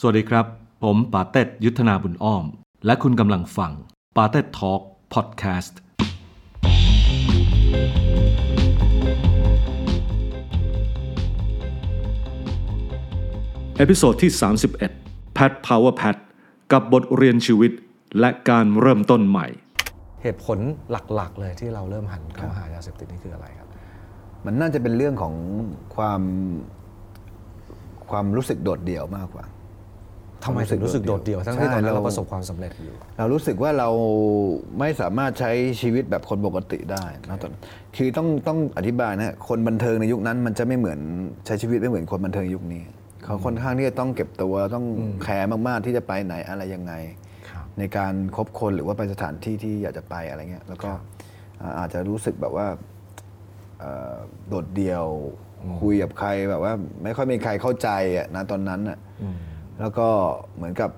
สวัสดีครับ ผมป๋าเต็ดยุทธนาบุญอ้อม และคุณกำลังฟังป๋าเต็ดทอล์กพอดแคสต์ episode ที่ 31 Pat Power Pat กับบทเรียนชีวิตและการเริ่มต้นใหม่ เหตุผลหลักๆ เลยที่เราเริ่มหันเข้ามาหายาเสพติดนี่คืออะไรครับ มันน่าจะเป็นเรื่องของความความรู้สึกโดดเดี่ยวมากกว่า ทำไมถึงรู้สึกโดดเดี่ยวทั้งที่ตอนนั้นเราประสบความสำเร็จอยู่ เรารู้สึกว่าเราไม่สามารถใช้ชีวิตแบบคนปกติได้นะตอนคือต้องต้องอธิบายนะคนบันเทิงในยุคนั้นมันจะไม่เหมือนใช้ชีวิตไม่เหมือนคนบันเทิงยุคนี้ เขาค่อนข้างที่จะต้องเก็บตัวต้องแคร์มากๆที่จะไปไหนอะไรยังไงครับในการคบคนหรือว่าไปสถานที่ที่อยากจะไปอะไรเงี้ยแล้วก็อ่าอาจจะรู้สึกแบบว่าเอ่อโดดเดี่ยวคุยกับใครแบบว่า ไม่ค่อยมีใครเข้าใจอะนะตอนนั้นอะ แล้วก็เหมือนกับ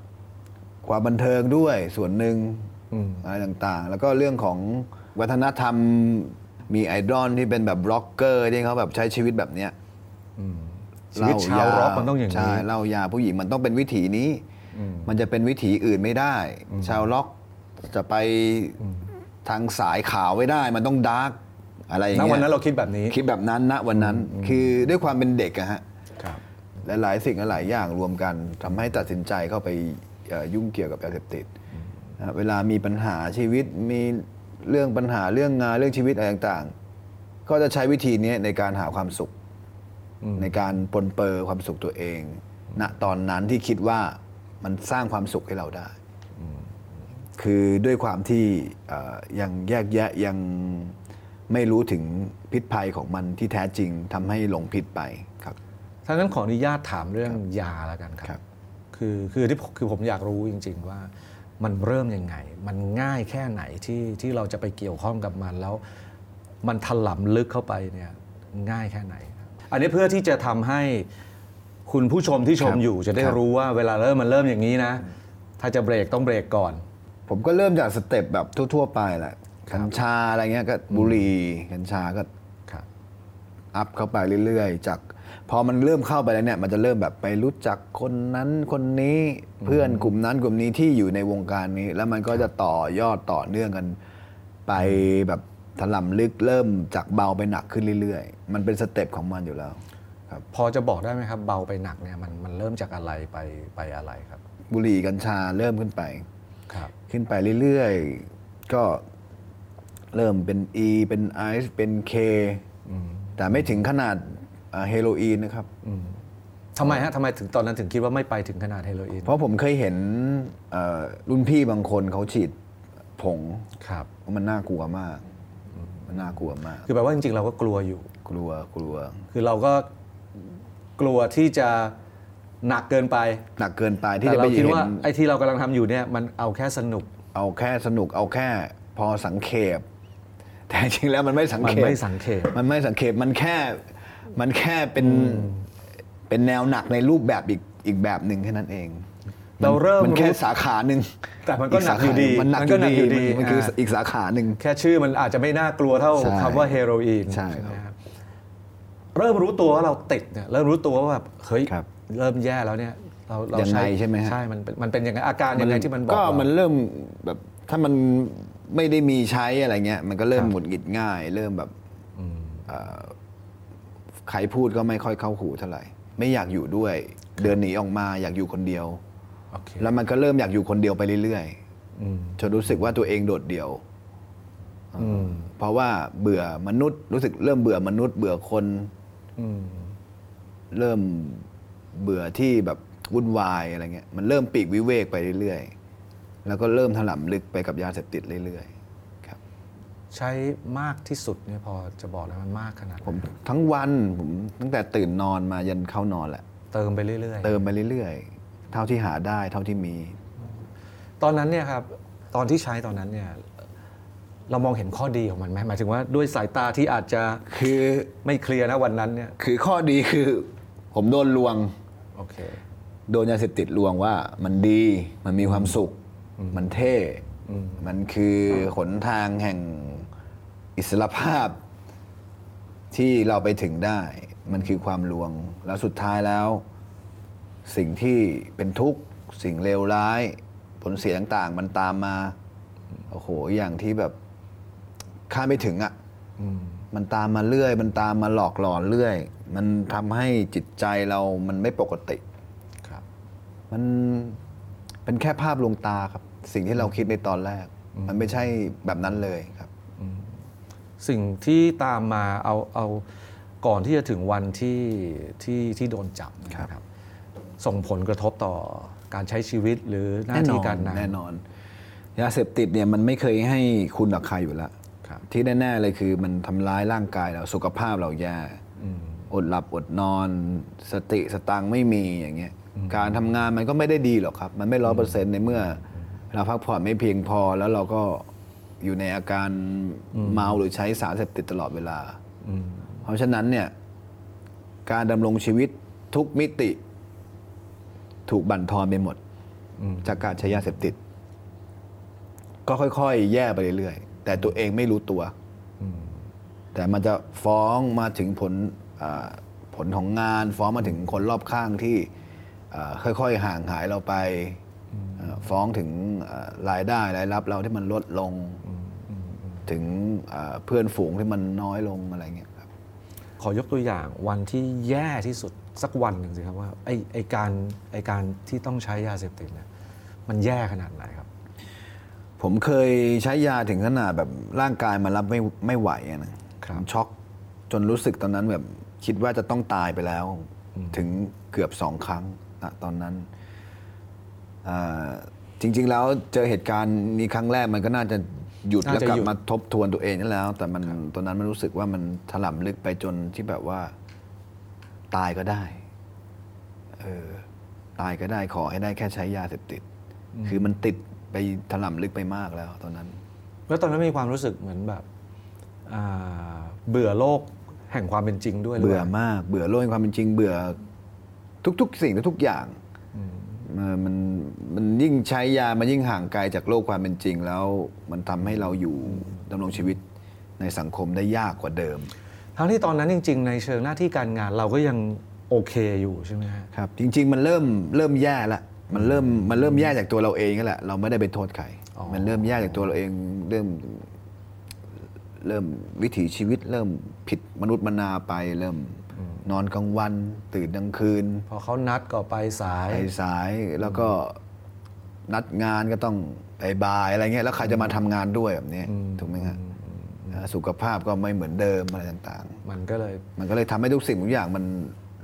ความบันเทิงด้วยส่วนหนึ่งอะไรต่างๆ แล้วก็เรื่องของวัฒนธรรมมีไอดอลที่เป็นแบบ rocker ที่เขาแบบใช้ชีวิตแบบเนี้ยชีวิตชาวร็อกมันต้องอย่างนี้ใช่เหล้ายาผู้หญิงมันต้องเป็นวิถีนี้ มันจะเป็นวิถีอื่นไม่ได้ ชาวล็อกจะไปทางสายขาวไม่ได้ มันต้องดาร์กอะไรอย่างณเงี้ยวันนั้นเราคิดแบบนี้ คิดแบบนั้นณวันนั้น คือด้วยความเป็นเด็กอะฮะครับ และหลายสิ่งหลายอย่างรวมกันทำให้ตัดสินใจเข้าไปเอ่อยุ่งเกี่ยวกับยาเสพติดนะเวลามีปัญหาชีวิตมีเรื่องปัญหาเรื่องงานเรื่องชีวิตอะไรต่างๆ ก็จะใช้วิธีนี้ในการหาความสุข ในการปลนเปอร์ความสุขตัวเอง ณตอนนั้นที่คิดว่ามันสร้างความสุขให้เราได้ คือด้วยความที่เอ่อยังแยกแยะยังไม่รู้ถึงพิษภัยของมันที่แท้จริงทำให้หลงผิดไป ครับถ้างั้นขออนุญาตถามเรื่องยาแล้วกันคครัรับบคือคือที่ผมคือผมอยากรู้จริง ๆ ว่ามันเริ่มยังไง มันง่ายแค่ไหนที่ที่เราจะไปเกี่ยวข้องกับมันแล้ว มันถลำลึกเข้าไปเนี่ยง่ายแค่ไหนครับอันนี้เพื่อที่จะทำให้คุณผู้ชมที่ชมครับอยู่จะได้ครับรู้ว่าเวลาเริ่มมันเริ่มอย่างนี้นะ ถ้าจะเบรกต้องเบรกก่อน ผมก็เริ่มจาก step แบบทั่ว ๆ ไปแหละกัญชาอะไรเงี้ยก็บุหรี่กัญชาก็ครับ up เข้าไปเรื่อย ๆ จาก พอมันเริ่มเข้าไปแล้วเนี่ยมันจะเริ่มแบบไปรู้จักคนนั้นคนนี้เพื่อนกลุ่มนั้นกลุ่มนี้ที่อยู่ในวงการนี้ แล้วมันก็จะต่อยอดต่อเนื่องกัน ไปแบบถลำลึกเริ่มจากเบาไปหนักขึ้นเรื่อยๆ มันเป็น step ของมันอยู่แล้วครับพอจะบอกได้ไหมครับ เบาไปหนักเนี่ยมันมันเริ่มจากอะไรไปไปอะไรครับ บุหรี่กัญชาเริ่มขึ้นไปครับ ขึ้นไปเรื่อยๆ ก็เริ่มเป็น E เป็นไอซ์เป็น K แต่ไม่ถึงขนาดอ่า เฮโรอีนนะครับ ทำไมฮะทำไมถึงตอนนั้นถึงคิดว่าไม่ไปถึงขนาดเฮโรอีนเพราะผมเคยเห็นเอ่อรุ่นพี่บางคนเขาฉีดผงครับ มันน่ากลัวมาก มันน่ากลัวมาก คือแปลว่าจริงๆ เราก็กลัวอยู่ กลัวกลัว คือเราก็กลัวที่จะหนักเกินไปหนักเกินไปที่แต่จะเราไปคิดเห็นว่าไอ้ที่เรากำลังทำอยู่เนี่ยมันเอาแค่สนุก เอาแค่สนุกเอาแค่พอสังเขปแต่จริงแล้วมันไม่สังมันเขปไม่สังเขป มันไม่สังเขปมันแค่ มันแค่เป็นเป็นแนวหนักในรูปแบบอีกอีกแบบหนึ่งแค่นั้นเองเราเริ่มมันแค่รู้สาขาหนึ่งแต่มันก็หนักอยู่ดีมันหนักมันอก็ยู่หนักดีอยู่ดีมันมันคืออ่าอีกสาขาหนึ่งแค่ชื่อมันอาจจะไม่น่ากลัวเท่าใช่คำว่าเฮโรอีนใช่ไหมครับเริ่มรู้ตัวว่าเราติดเนี่ยเริ่มรู้ตัวว่าแบบเฮ้ยครับเริ่มแย่แล้วเนี่ย เราเรายังไงใช่ไหมฮะใช่มันเป็นมันเป็นยังไงอาการยังไงที่มันบอกก็เรามันเริ่มแบบถ้ามันไม่ได้มีใช้อะไรเงี้ยมันก็เริ่มครับหงุดหงิดง่าย เริ่มแบบเอ่อ ใครพูดก็ไม่ค่อยเข้าหูเท่าไหร่ ไม่อยากอยู่ด้วย เดินหนีออกมาอยากอยู่คนเดียวโอเคแล้วมันก็เริ่มอยากอยู่คนเดียวไปเรื่อยๆจนรู้สึกว่าตัวเองโดดเดี่ยวเพราะว่าเบื่อมนุษย์รู้สึกเริ่มเบื่อมนุษย์ เบื่อคนเริ่มเบื่อที่แบบวุ่นวายอะไรเงี้ยมันเริ่มปีกวิเวกไปเรื่อยๆ แล้วก็เริ่มถลำลึกไปกับยาเสพติดเรื่อยๆครับ ใช้มากที่สุดเนี่ยพอจะบอกแล้วมันมากขนาดไหนผมทั้งวันผมตั้งแต่ตื่นนอนมายันเข้านอนแหละ เติมไปเรื่อยๆเติมไปเรื่อยๆ เท่าที่หาได้เท่าที่มีตอนนั้นเนี่ยครับตอนที่ใช้ตอนนั้นเนี่ยเรามองเห็นข้อดีของมันไหมหมายถึงว่าด้วยสายตาที่อาจจะคือไม่เคลียร์นะวันนั้นเนี่ยคือข้อดีคือ ผมโดนลวง โอเค โดนยาเสพติดลวงว่ามันดีมันมีความสุข มันเท่ มันคือหนทางแห่ง อิสรภาพที่เราไปถึงได้ มันคือความลวง แล้วสุดท้ายแล้ว สิ่งที่เป็นทุกข์ สิ่งเลวร้าย ผลเสียต่างๆ มันตามมา โอ้โห อย่างที่แบบคาดไม่ถึงอะ่ะมันตามมาเรื่อย มันตามมาหลอกหลอนเรื่อย มันทำให้จิตใจเรามันไม่ปกติครับ มันเป็นแค่ภาพลวงตาครับ สิ่งที่เราคิดในตอนแรก มันไม่ใช่แบบนั้นเลยครับ สิ่งที่ตามมาเอาเอาก่อนที่จะถึงวันที่ที่ที่โดนจับนะครับ ส่งผลกระทบต่อการใช้ชีวิตหรือหน้าที่การงานแน่นอนยาเสพติดเนี่ยมันไม่เคยให้คุณกับใครอยู่แล้วครับที่แน่ๆเลยคือมันทำร้ายร่างกายเราสุขภาพเราแย่อดหลับอดนอน สติสตังค์ไม่มีอย่างเงี้ยการทำงานมันก็ไม่ได้ดีหรอกครับ มันไม่ร้อยเปอร์เซ็นต์ในเมื่อ เราพักผ่อนไม่เพียงพอแล้วเราก็ อยู่ในอาการเมาหรือใช้สารเสพติดตลอดเวลา เพราะฉะนั้นเนี่ยการดำรงชีวิตทุกมิติ ถูกบั่นทอนไปหมดจากการใช้ยาเสพติด ก็ค่อยๆ แย่ไปเรื่อยๆ แต่ตัวเองไม่รู้ตัว แต่มันจะฟ้องมาถึงผลอ่าผลของงาน ฟ้องมาถึงคนรอบข้างที่อ่าค่อยๆ ห่างหายเราไปอ่าฟ้องถึงอ่ารายได้รายรับเราที่มันลดลง ถึงอ่าเพื่อนฝูงที่มันน้อยลงอะไรเงี้ยครับขอยกตัวอย่างวันที่แย่ที่สุดสักวันหนึ่งสิครับว่าไอไอการไอการที่ต้องใช้ยาเสพติดเนี่ยมันแย่ขนาดไหนครับ ผมเคยใช้ยาถึงขนาดแบบร่างกายมันรับไม่ไม่ไหวอะนะครับผมช็อกจนรู้สึกตอนนั้นแบบคิดว่าจะต้องตายไปแล้ว ถึงเกือบสองครั้งนะตอนนั้นอ่าจริง ๆ แล้วเจอเหตุการณ์นี้ครั้งแรกมันก็น่าจะ หยุดน่าแล้วจะกลัหยุบดมาทบทวนตัวเองนั่นแล้ว แต่มันตอนนั้นมันรู้สึกว่ามันถล่ำลึกไปจนที่แบบว่า ตายก็ได้เออตายก็ได้ขอให้ได้แค่ใช้ยาเสพติด คือมันติดไปถล่ำลึกไปมากแล้ว ตอนนั้น แล้วตอนนั้นมีความรู้สึกเหมือนแบบอ่าเบื่อโลกแห่งความเป็นจริงด้วยหรืเบื่อปล่มาก เบื่อโลกแห่งความเป็นจริง เบื่อทุก ๆ สิ่งทุกๆอย่างเออ มันมันยิ่งใช้ยา มันยิ่งห่างไกลจากโลกความเป็นจริงแล้ว มันทำให้เราอยู่ดำรงชีวิตในสังคมได้ยากกว่าเดิม ทั้งที่ตอนนั้นจริง ๆ ในเชิงหน้าที่การงานเราก็ยังโอเคอยู่ใช่ไหมฮะครับ จริง ๆ มันเริ่มเริ่มแย่ละมันเริ่มมันเริ่มแย่จากตัวเราเองนั่นแหละเราไม่ได้ไปโทษใครอ๋อมันเริ่มแย่จากตัวเราเองเริ่มเริ่มวิถีชีวิต เริ่มผิดมนุษย์มนาไปเริ่ม นอนกลางวัน ตื่นกลางคืน พอเขานัดก็ไปสาย ไปสายแล้วก็นัดงานก็ต้องไปบายอะไรเงี้ยแล้วใครจะมาทำงานด้วยแบบนี้ถูกไหมฮะอ่าสุขภาพก็ไม่เหมือนเดิมอะไรต่างมันก็เลย ๆ มันก็เลยทำให้ทุกสิ่งทุกอย่างมัน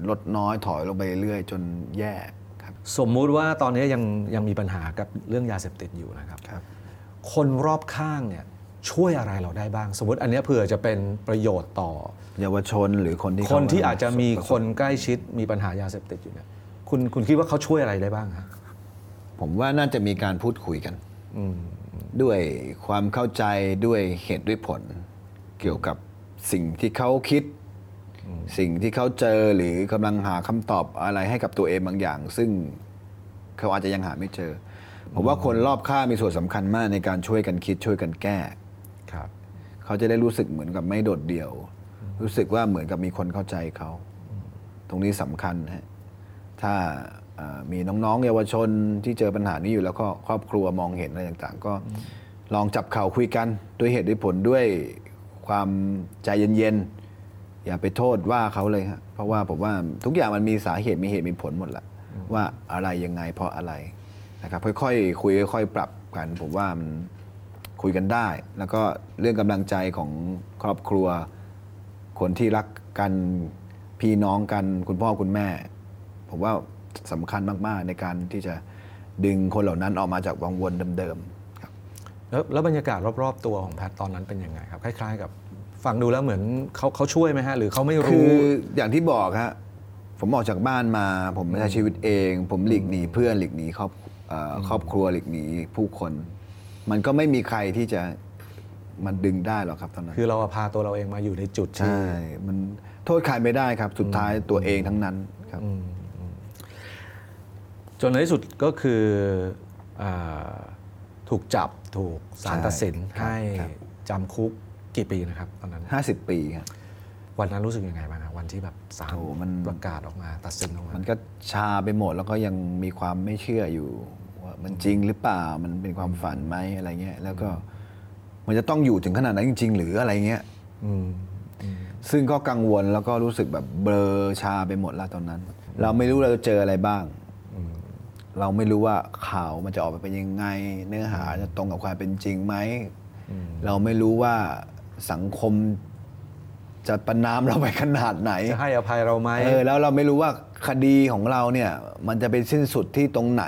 ลดน้อยถอยลงไปเรื่อยๆจนแย่ครับ สมมุติว่าตอนนี้ยังยังมีปัญหากับเรื่องยาเสพติดอยู่นะครับครับคนรอบข้างเนี่ย ช่วยอะไรเราได้บ้าง สมมติอันเนี้ยเผื่อจะเป็นประโยชน์ต่อ เยาวชนหรือคนที่คนที่เข้อาจจะมีคนใกล้ชิดมีปัญหายาเสพติดอยู่เนี่ยคุณคุณคิดว่าเขาช่วยอะไรได้บ้างฮะผมว่าน่าจะมีการพูดคุยกันด้วยความเข้าใจด้วยเหตุด้วยผล เกี่ยวกับสิ่งที่เขาคิด สิ่งที่เขาเจอหรือกำลังหาคำตอบอะไรให้กับตัวเองบางอย่าง ซึ่งเขาอาจจะยังหาไม่เจอผมว่าคนรอบข้างมีส่วนสำคัญมากในการช่วยกันคิดช่วยกันแก้ครับ เขาจะได้รู้สึกเหมือนกับไม่โดดเดี่ยว รู้สึกว่าเหมือนกับมีคนเข้าใจเขา ตรงนี้สำคัญฮะถ้าเอ่อมีน้องๆ เยาวชนที่เจอปัญหานี้อยู่แล้วก็ครอบครัวมองเห็นอะไรต่างๆ ก็ลองจับเข่าคุยกันด้วยเหตุด้วยผลด้วยความใจเย็นๆ อย่าไปโทษว่าเขาเลยฮะเพราะว่าผมว่าทุกอย่างมันมีสาเหตุมีเหตุมีผลหมดแหละว่าอะไรยังไงเพราะอะไรนะครับค่อยๆคุยค่อยๆปรับกันผมว่ามัน คุยกันได้ แล้วก็เรื่องกำลังใจของครอบครัว คนที่รักกันพี่น้องกันคุณพ่อคุณแม่ ผมว่าสำคัญมาก ๆ ในการที่จะดึงคนเหล่านั้นออกมาจากวังวนเดิมๆครับแล้วแล้วบรรยากาศรอบๆตัวของแพทตอนนั้นเป็นยังไงครับ คล้ายๆ กับฟังดูแล้วเหมือนเขาเขาช่วยไหมฮะ หรือเขาไม่คืรู้ ออย่างที่บอกฮะผมออกจากบ้านมา ผมใช้ชีวิตเอง ผมหลีกหนีเพื่อนหลีกหนีครอบเอ่อครอบครัวหลีกหนีผู้คน มันก็ไม่มีใครที่จะมันดึงได้หรอกครับตอนนั้น คือเราพาตัวเราเองมาอยู่ในจุดที่ ใช่ มันโทษใครไม่ได้ครับ สุดท้ายตัวเองทั้งนั้นครับ จนในที่สุดก็คืออาถูกจับถูกศาลใช่ตัดสินครับให้ครับ จำคุกกี่ปีนะครับตอนนั้นห้าสิบปีครับ วันนั้นรู้สึกยังไงบ้างครับวันที่แบบศาลโอ้มัน ประกาศออกมาตัดสินออกมา มันก็ชาไปหมดแล้วก็ยังมีความไม่เชื่ออยู่ว่า มันจริงหรือเปล่ามันเป็นความฝันไหมอะไรเงี้ยแล้วก็มันจะต้องอยู่ถึงขนาดนั้นจริง ๆ หรืออะไรเงี้ยอืมซึ่งก็กังวลแล้วก็รู้สึกแบบเบลอชาไปหมดแล้วตอนนั้น เราไม่รู้เราจะเจออะไรบ้าง เราไม่รู้ว่าข่าวมันจะออกมาเป็นยังไง เนื้อหาจะตรงกับความเป็นจริงไหมเราไม่รู้ว่าสังคมจะประนามเราไปขนาดไหน จะให้อภัยเราไหมเออแล้วเราไม่รู้ว่าคดีของเราเนี่ย มันจะไปสิ้นสุดที่ตรงไหน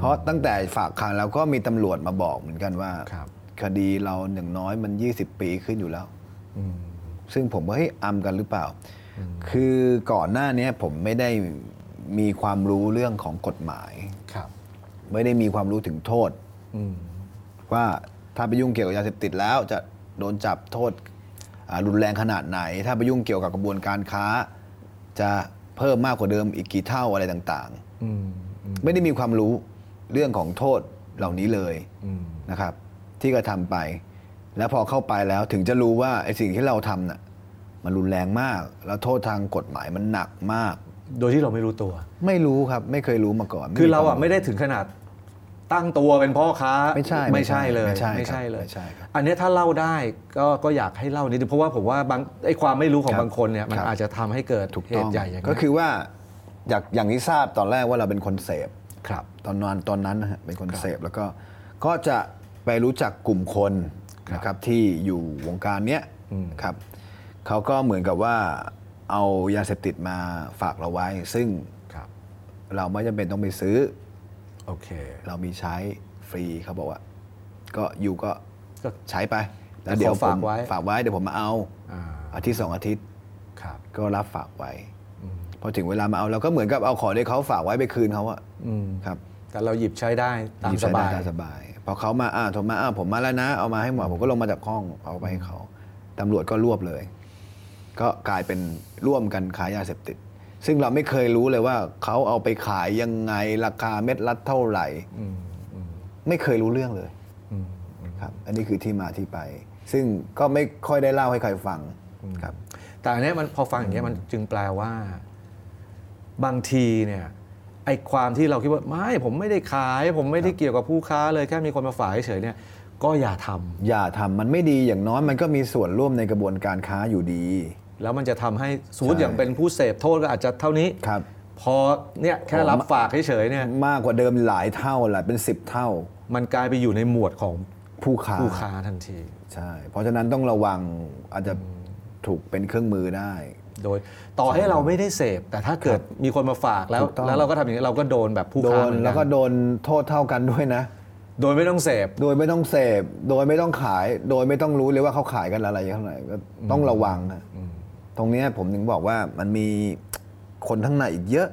เพราะตั้งแต่ฝากขังเราก็มีตำรวจมาบอกเหมือนกันว่าครับ คดีเราอย่างน้อยมัน 20 ปีขึ้นอยู่แล้ว อืม ซึ่งผมว่าเฮ้ยอำกันหรือเปล่า คือก่อนหน้าเนี้ยผมไม่ได้มีความรู้เรื่องของกฎหมาย ครับ ไม่ได้มีความรู้ถึงโทษ อืม ว่าถ้าไปยุ่งเกี่ยวกับยาเสพติดแล้วจะโดนจับโทษอ่ารุนแรงขนาดไหน ถ้าไปยุ่งเกี่ยวกับกระบวนการค้า จะเพิ่มมากกว่าเดิมอีกกี่เท่าอะไรต่างอืมอืมๆ ไม่ได้มีความรู้เรื่องของโทษเหล่านี้เลยอืมนะครับ ที่กระทำไป แล้วพอเข้าไปแล้วถึงจะรู้ว่าไอ้สิ่งที่เราทำน่ะมันรุนแรงมาก แล้วโทษทางกฎหมายมันหนักมาก โดยที่เราไม่รู้ตัว ไม่รู้ครับ ไม่เคยรู้มาก่อน คือเราอะควไม่ได้ถึงขนาดตั้งตัวเป็นพ่อค้าไม่ใช่ไม่ใช่เลยไม่ใช่ครับไม่ใช่เลยไม่ใช่ครับอันเนี้ยถ้าเล่าได้ก็ก็อยากให้เล่านิดนึงเพราะว่าผมว่าบางไอ้ความไม่รู้ของครับบางคนเนี่ยมันครับอาจจะทำให้เกิดถูกเหต้องตุใหญ่อย่างก็นี้ยคือว่า อย่างอย่างที่ทราบตอนแรกว่าเราเป็นคนเสพครับ ตอนนอนตอนนั้นนะฮะเป็นคนเสพแล้วก็ก็จะไปรู้จักกลุ่มคนนะครับที่อยู่วงการเนี้ยอืมครับเขาก็เหมือนกับว่าเอายาเสพติดมาฝากเราไว้ ซึ่งครับเราไม่จำเป็นต้องไปซื้อโอเค เรามีใช้ฟรีเขาบอกว่า ก็อยู่ก็ก็ใช้ไปแล้วแต่เดี๋ยวขอฝากผมไว้ฝากไว้เดี๋ยวผมมาเอาอ่าอาทิตย์สองอาทิตย์ครับก็รับฝากไว้อืม พอถึงเวลามาเอาเราก็เหมือนกับเอาของที่เขาฝากไว้ไปคืนเขาอะอืมครับ แต่เราหยิบใช้ได้ตามหยิบสใช้ได้บายตามสบาย พอเขามาอ่าโทรมาอ่าผมมาแล้วนะ เอามาให้หมดผมก็ลงมาจากห้องเอาไปให้เขาตำรวจก็รวบเลย ก็กลายเป็นร่วมกันขายยาเสพติด ซึ่งเราไม่เคยรู้เลยว่าเขาเอาไปขายยังไงราคาเม็ดละเท่าไหร่อืมอืมไม่เคยรู้เรื่องเลยอืมครับ อันนี้คือที่มาที่ไป ซึ่งก็ไม่ค่อยได้เล่าให้ใครฟังครับ แต่อันเนี้ยมันพอฟังอย่างเงี้ยมันจึงแปลว่า บางทีเนี่ยไอความที่เราคิดว่าไม่ผมไม่ได้ขาย ผมไม่ได้เกี่ยวกับผู้ค้าเลยแค่มีคนมาฝากเฉยๆเนี่ยก็อย่าทำอย่าทำมันไม่ดีอย่างน้อยมันก็มีส่วนร่วมในกระบวนการค้าอยู่ดี แล้วมันจะทำให้สมมติใช่อย่างเป็นผู้เสพโทษก็อาจจะเท่านี้ครับพอเนี่ยแค่รับฝากเฉยๆเนี่ยมากกว่าเดิมหลายเท่าหลายเป็นสิบเท่า มันกลายไปอยู่ในหมวดของผู้ค้าผู้ค้าทันที ใช่ เพราะฉะนั้นต้องระวังอาจจะถูกเป็นเครื่องมือได้ โดยต่อให้เราไม่ได้เสพ แต่ถ้าเกิดมีคนมาฝากแล้ว ถูกต้อง แล้วเราก็ทำอย่างนี้เราก็โดนแบบผู้โดค้านเหมือนแล้วก็กันโดนโทษเท่ากันด้วยนะ โดยไม่ต้องเสพ โดยไม่ต้องเสพ โดยไม่ต้องขาย โดยไม่ต้องรู้เลยว่าเขาขายกันอะไรเท่าไหร่ก็ต้องระวังนะตรงเนี้ยผมถึงบอกว่ามันมีคนทั้างในอีกเยอะ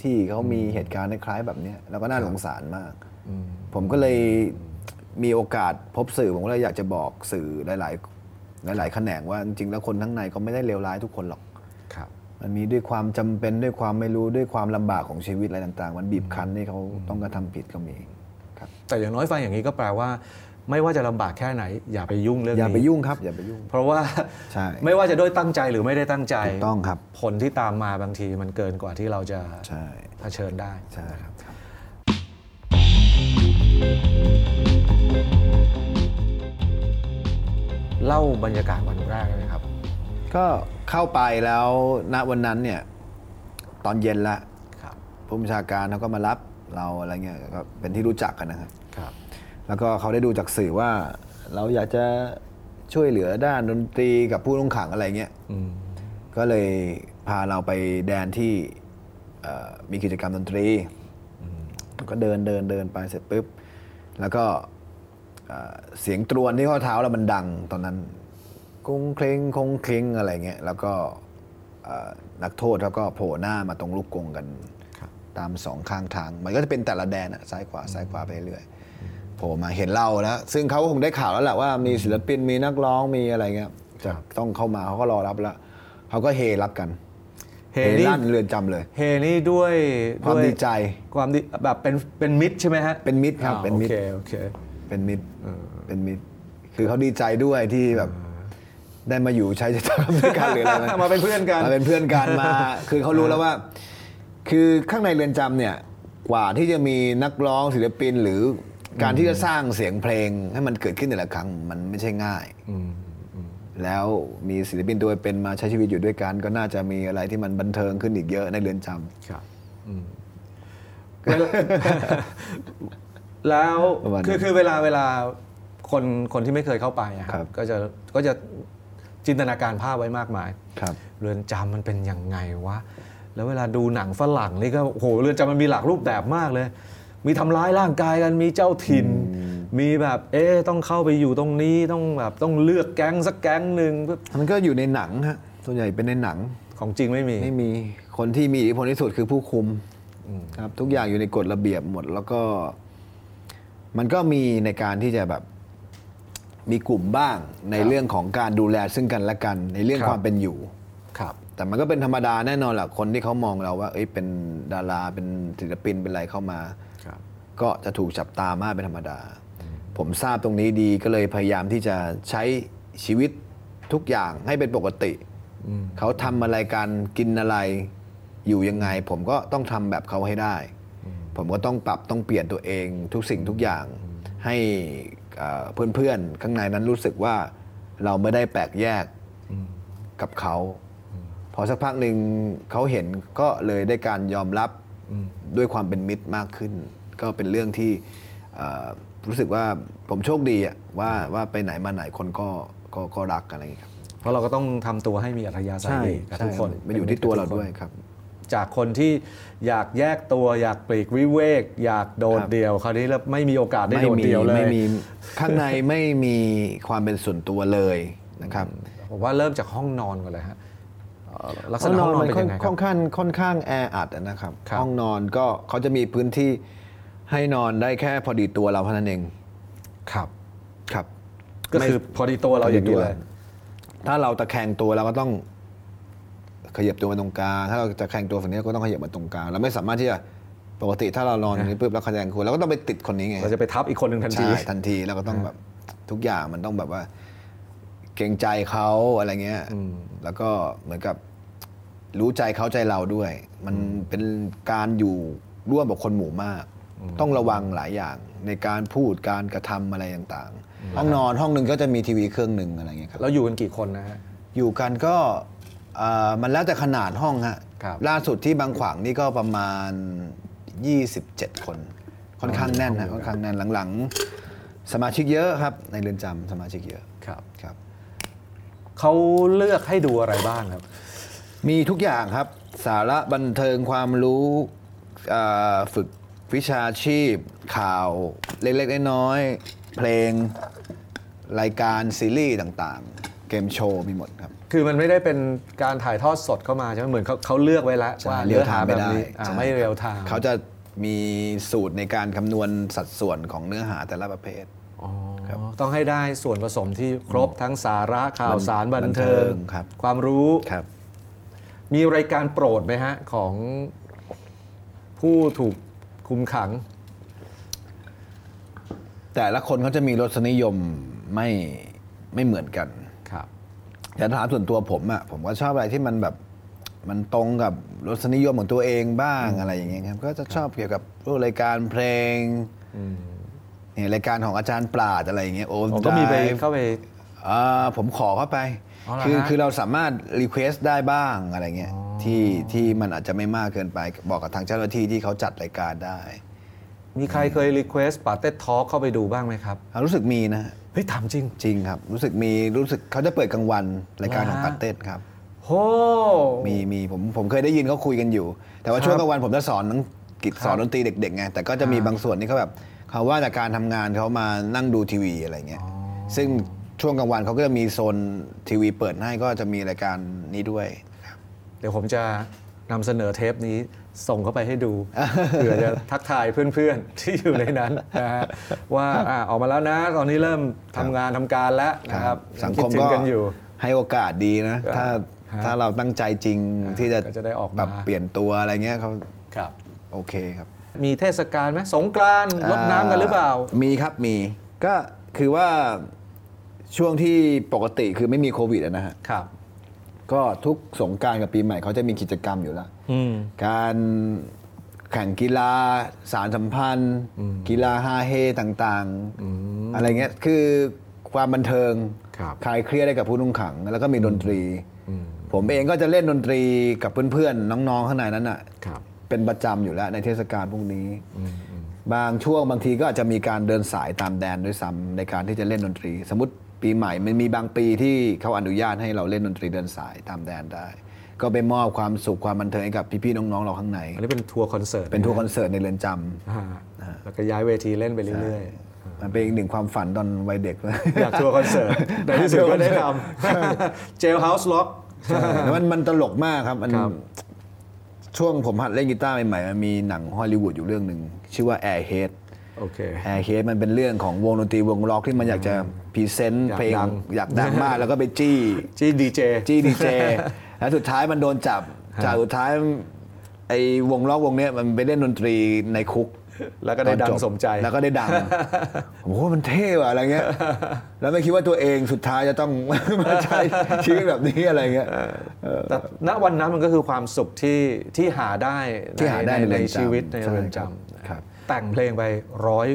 ที่เขามีเหตุการณ์คล้ายๆแบบเนี้ยแล้วก็น่าสงสารมาก ผมก็เลยมีโอกาสพบสื่อผมก็เลยอยากจะบอกสื่อหลาย ๆ หลาย ๆ แขนงว่าจริงๆแล้วคนทั้างในก็ไม่ได้เลวร้ายทุกคนหรอกครับ มันมีด้วยความจำเป็นด้วยความไม่รู้ด้วยความลำบากของชีวิตอะไรต่างๆ มันบีบคั้นให้เขาต้องกระทำผิดก็มีครับแต่อย่างน้อยฟังอย่างนี้ก็แปลว่า ไม่ว่าจะลำบากแค่ไหน อย่าไปยุ่งเรื่องอย่านี้ไปยุ่งครับอย่าไปยุ่ง เพราะว่าใช่ไม่ว่าจะด้วยตั้งใจหรือไม่ได้ตั้งใจถูกต้องครับ ผลที่ตามมาบางทีมันเกินกว่าที่เราจะใช่เผชิญได้ใช่ครับเล่าบรรยากาศวันแรกเลยครับ ก็เข้าไปแล้วณวันนั้นเนี่ยตอนเย็นละครับผู้บัญชาการเขาก็มารับเราอะไรเงี้ยก็เป็นที่รู้จักกันนะครับ ครับ แล้วก็เขาได้ดูจากสื่อว่า เราอยากจะช่วยเหลือด้านดนตรีกับผู้ต้องขังอะไรเงี้ยอืมก็เลยพาเราไปแดนที่เอ่อมีกิจกรรมดนตรี ก็เดินเดินเดินไปเสร็จปุ๊บ แล้วก็เอ่อเสียงตรวนที่ข้อเท้าเรามันดังตอนนั้น กุ้งเคล้งคงเคล้งอะไรเงี้ยแล้วก็เอ่อนักโทษเขาก็โผล่หน้ามาตรงลูกกรงกันครับตามสองข้างทาง มันก็จะเป็นแต่ละแดนอะซ้ายขวาซ้ายขวาไปเรื่อยโผล่มาเห็นเราแล้ว ซึ่งเขาก็คงได้ข่าวแล้วแหละว่ามีศิลปินมีนักร้องมีอะไรเงี้ยจะต้องเข้ามาเขาก็รอรับแล้วเขาก็เฮรับกันเฮเฮนี่ลั่นเรือนจำเลย เฮนี่ด้วยความด้วยดีใจความดีแบบเป็นเป็นมิตรใช่ไหมฮะเป็นมิตรครับอ่าเป็นมิตรโอเคโอเคเป็นมิตรเป็นมิตร คือเขาดีใจด้วยที่แบบ ได้มาอยู่ใช้กิจกรรมด้วยกันหรืออะไรไหมาเป็นเพื่อนกันมาเป็นเพื่อนกันมา คือเขารู้แล้วว่า คือข้างในเรือนจำเนี่ยกว่าที่จะมีนักร้องศิลปินหรือการที่จะสร้างเสียงเพลงให้มันเกิดขึ้นแต่ละครั้งมันไม่ใช่ง่ายแล้วมีศิลปินตัวเป็นมาใช้ชีวิตอยู่ด้วยกัน ก็น่าจะมีอะไรที่มันบันเทิงขึ้นอีกเยอะในเรือนจำครับอืมเวลาแล้วประมาณนั้นคือคือเวลาเวลาคนคนที่ไม่เคยเข้าไปอะคครัรับบก็จะก็จะ จินตนาการภาพไว้มากมาย ครับ เรือนจำมันเป็นยังไงวะ แล้วเวลาดูหนังฝรั่งนี่ก็โอ้โหเรือนจำมันมีหลากรูปแบบมากเลย มีทำร้ายร่างกายกันมีเจ้าถิ่น มีแบบเอ๊ะต้องเข้าไปอยู่ตรงนี้ต้องแบบต้องเลือกแก๊งสักแก๊งหนึ่งเพื่อมันก็อยู่ในหนังฮะ ส่วนใหญ่เป็นในหนัง ของจริงไม่มี ไม่มีคนที่มีอิทธิพลที่สุดคือผู้คุมครับ ทุกอย่างอยู่ในกฎระเบียบหมด แล้วก็ มันก็มีในการที่จะแบบ มีกลุ่มบ้างในเรื่องของการดูแลซึ่งกันและกัน ในเรื่องครับความเป็นอยู่ครับ แต่มันก็เป็นธรรมดาแน่นอนแหละคนที่เขามองเราว่า เอ้ยเป็นดาราเป็นศิลปินเป็นอะไรเข้ามาครับก็จะถูกจับตามากเป็นธรรมดา ผมทราบตรงนี้ดีก็เลยพยายามที่จะใช้ชีวิตทุกอย่างให้เป็นปกติเขาทำอะไรกันกินอะไรอยู่ยังไง ผมก็ต้องทำแบบเขาให้ได้ ผมก็ต้องปรับต้องเปลี่ยนตัวเองทุกสิ่งทุกอย่างให้เอ่อ เพื่อนๆ ข้างในนั้นรู้สึกว่าเราไม่ได้แปลกแยกกับเขา พอสักพักหนึ่งเขาเห็นก็เลยได้การยอมรับด้วยความเป็นมิตรมากขึ้น ก็เป็นเรื่องที่เอ่อรู้สึกว่าผมโชคดีอะว่าว่าไปไหนมาไหนคนก็ก็ก็รักอะไรอย่างเงี้ยครับ เพราะเราก็ต้องทำตัวให้มีอัธยาศัยดีกับทุกคนมันอยู่ที่ตัวเราด้วยครับ จากคนที่อยากแยกตัวอยากปลีกวิเวก อยากโดดครับเดี่ยว คราวนี้แล้วไม่มีโอกาสได้ไม่โดดมีเดี่ยวเลยไม่มีข้างในไม่มีความเป็นส่วนตัวเลยนะครับผมว่าเริ่มจากห้องนอนก่อนเลยฮะเอ่อลักษณะห้องนอนเป็นยังไงคค่รัอบนข้างค่อนข้างแออัดอะนะครับครับ ห้องนอนก็เขาจะมีพื้นที่ให้นอนได้แค่พอดีตัวเราเท่านั้นเองครับครับ ก็คือพอดีตัวเราอย่างนี้เลยถ้าเราตะแคงตัวเราก็ต้อง ขยับตัวมาตรงกลางถ้าเราจะแคงตัวฝั่งนี้ก็ต้องขยับมาตรงกลางเราไม่สามารถที่จะปกติถ้าเรานอนอย่างนี้ปุ๊บแล้วขยันคุณเราก็ต้องไปติดคนนี้ไงเราจะไปทับอีกคนหนึ่งทันทีใช่ทันทีเราก็ต้องแบบทุกอย่างมันต้องแบบว่า เกรงใจเขาอะไรเงี้ยแล้วก็เหมือนกับรู้ใจเขาใจเราด้วย มันเป็นการอยู่ร่วมกับคนหมู่มาก ต้องระวังหลายอย่างในการพูดการกระทำอะไรต่างๆห้องนอนห้องหนึ่งก็จะมีทีวีเครื่องหนึ่งอะไรเงี้ยครับแล้วอยู่กันกี่คนนะฮะอยู่กันก็ เอ่อมันแล้วแต่ขนาดห้องฮะครับ ล่าสุดที่บางขวางนี่ก็ประมาณ 27 คน ค่อนข้างแน่นนะค่อนข้างแน่นหลังๆ สมาชิกเยอะครับ ในเรือนจำสมาชิกเยอะครับ ครับ เขาเลือกให้ดูอะไรบ้างครับ มีทุกอย่างครับสาระบันเทิงความรู้เอ่อฝึกวิชาชีพ ข่าวเล็กๆน้อยๆเพลงรายการซีรีส์ต่างๆ เกมโชว์มีหมดครับ คือมันไม่ได้เป็นการถ่ายทอดสดเข้ามาใช่ไหมเหมือนเขาเขาเลือกไว้แล้วใช่ว่าเรีเนื้ยอลไทหาม์แบไม่บได้นี้อ่าใช่ไม่ real time เขาจะมีสูตรในการคำนวณสัดส่วนของเนื้อหาแต่ละประเภท อ๋อต้องให้ได้ส่วนผสมที่ครบทั้งสาระข่าวสารบันเทิงบันเทิงครับ ความรู้ ครับ มีรายการโปรดไหมฮะ ของผู้ถูกคุมขัง แต่ละคนเขาจะมีรสนิยมไม่ไม่เหมือนกันครับ แต่ถามส่วนตัวผมอะผมก็ชอบอะไรที่มันแบบมันตรงกับรสนิยมของตัวเองบ้างอะไรอย่างเงี้ยครับ ก็จะชอบเกี่ยวกับพวกรายการเพลงเนี่ยรายการของอาจารย์ปราดอะไรอย่างเงี้ยโอ้ผมก็มีไป Drive เข้าไปอ่าผมขอเข้าไปอ๋อเหรอคือฮะคือเราสามารถรีเควสได้บ้างอะไรเงี้ยที่ที่มันอาจจะไม่มากเกินไป บอกกับทางเจ้าหน้าที่ที่เขาจัดรายการได้ มีใครเคยรีเควสปาเต้ทอ l k เข้าไปดูบ้างไหมครับอ่ารู้สึกมีนะเฮ้ยถามจริง จริงครับ รู้สึกมีรู้สึกเขาจะเปิดกลางวันรายการของเหรอฮะปาเต้ครับโหมีมีผมผมเคยได้ยินเขาคุยกันอยู่ แต่ว่าครับช่วงกลางวันผมจะสอนหนังกิจครับสอนดนตรีเด็กๆไงแต่ก็จะมีอ่าบางส่วนที่เขาแบบเขาว่าจากการทำงานเขามานั่งดูทีวีอะไรเงี้ยซึ่งช่วงกลางวันเขาก็จะมีโซนทีวีเปิดให้ก็จะมีรายการนี้ด้วย เดี๋ยวผมจะนำเสนอเทปนี้ ส่งเข้าไปให้ดูเผื่อจะทักทายเพื่อนๆ ที่อยู่ในนั้นนะฮะว่าอะออกมาแล้วนะ ตอนนี้เริ่มทำงานทำการแล้วนะครับสังคิคดมถึก็กันอยู่ให้โอกาสดีนะ ถ้าฮะถ้าเราตั้งใจจริงที่จะก็จะได้ออกมาปรับเปลี่ยนตัวอะไรเงี้ยเขาครับโอเคครับ มีเทศกาลไหมสงกรานต์รดน้ำกันหรือเปล่า มีครับมีก็คือว่าช่วงที่ปกติคือไม่มีโควิดอะนะฮะครับ ก็ทุกสงกรารกับปีใหม่เขาจะมีกิจกรรมอยู่แล้ว อืม การแข่งกีฬาสารสัมพันธ์ กีฬาฮาเฮต่างๆ อะไรเงี้ยคือความบันเทิงครับ คลายเครียดให้กับผู้ต้องขัง แล้วก็มีดนตรี ผมเองก็จะเล่นดนตรีกับเพื่อนๆ น้องๆ ข้างในนั้นอะ ครับ เป็นประจำอยู่แล้วในเทศกาลพวกนี้ บางช่วงบางทีก็อาจจะมีการเดินสายตามแดนด้วยซ้ำในการที่จะเล่นดนตรี สมมติ ปีใหม่มันมีบางปีที่เขาอนุญาตให้เราเล่นดนตรีเดินสายตามแดนได้ ก็ไปมอบความสุขความบันเทิงให้กับพี่ๆน้องๆเราข้างในอันนี้เป็นทัวร์คอนเสิร์ตเป็นทัวร์คอนเสิร์ตในเรือนจำอ่าแล้วก็ย้ายเวทีเล่นไปเรื่อยมันเป็นอีกหนึ่งความฝันตอนวัยเด็กๆอยากทัวร์คอนเสิร์ตในที่สุดก็ได้ทำ Jailhouse Rockใช่แล้วมันมันตลกมากครับมันครับช่วงผมหัดเล่นกีตาร์ใหม่ๆมันมีหนังฮอลลีวูดอยู่เรื่องหนึ่งชื่อว่า Airheads โอเค Airheads มันเป็นเรื่องของวงดนตรีวงร็อกที่มันอยากจะ present อยากเพลงดังอยากดังมากแล้วก็ไปจี้จี้ดีเจจี้ดีเจแล้วสุดท้ายมันโดนจับจากสุดท้ายไอ้วงล็อกวงเนี้ยมันไปเล่นดนตรีในคุก แล้วก็ได้ดังตอนจบสมใจแล้วก็ได้ดังผมว่ามันเท่ว่ะอะไรเงี้ย แล้วไม่คิดว่าตัวเองสุดท้ายจะต้องมาใช้ชีวิตแบบนี้อะไรเงี้ยแต่ณวันนั้นมันก็คือความสุขที่ที่หาได้ที่หาได้ในเรืในอนจำชีวิตในใช่เรือนครับจำครับ แต่งเพลงไปร้อย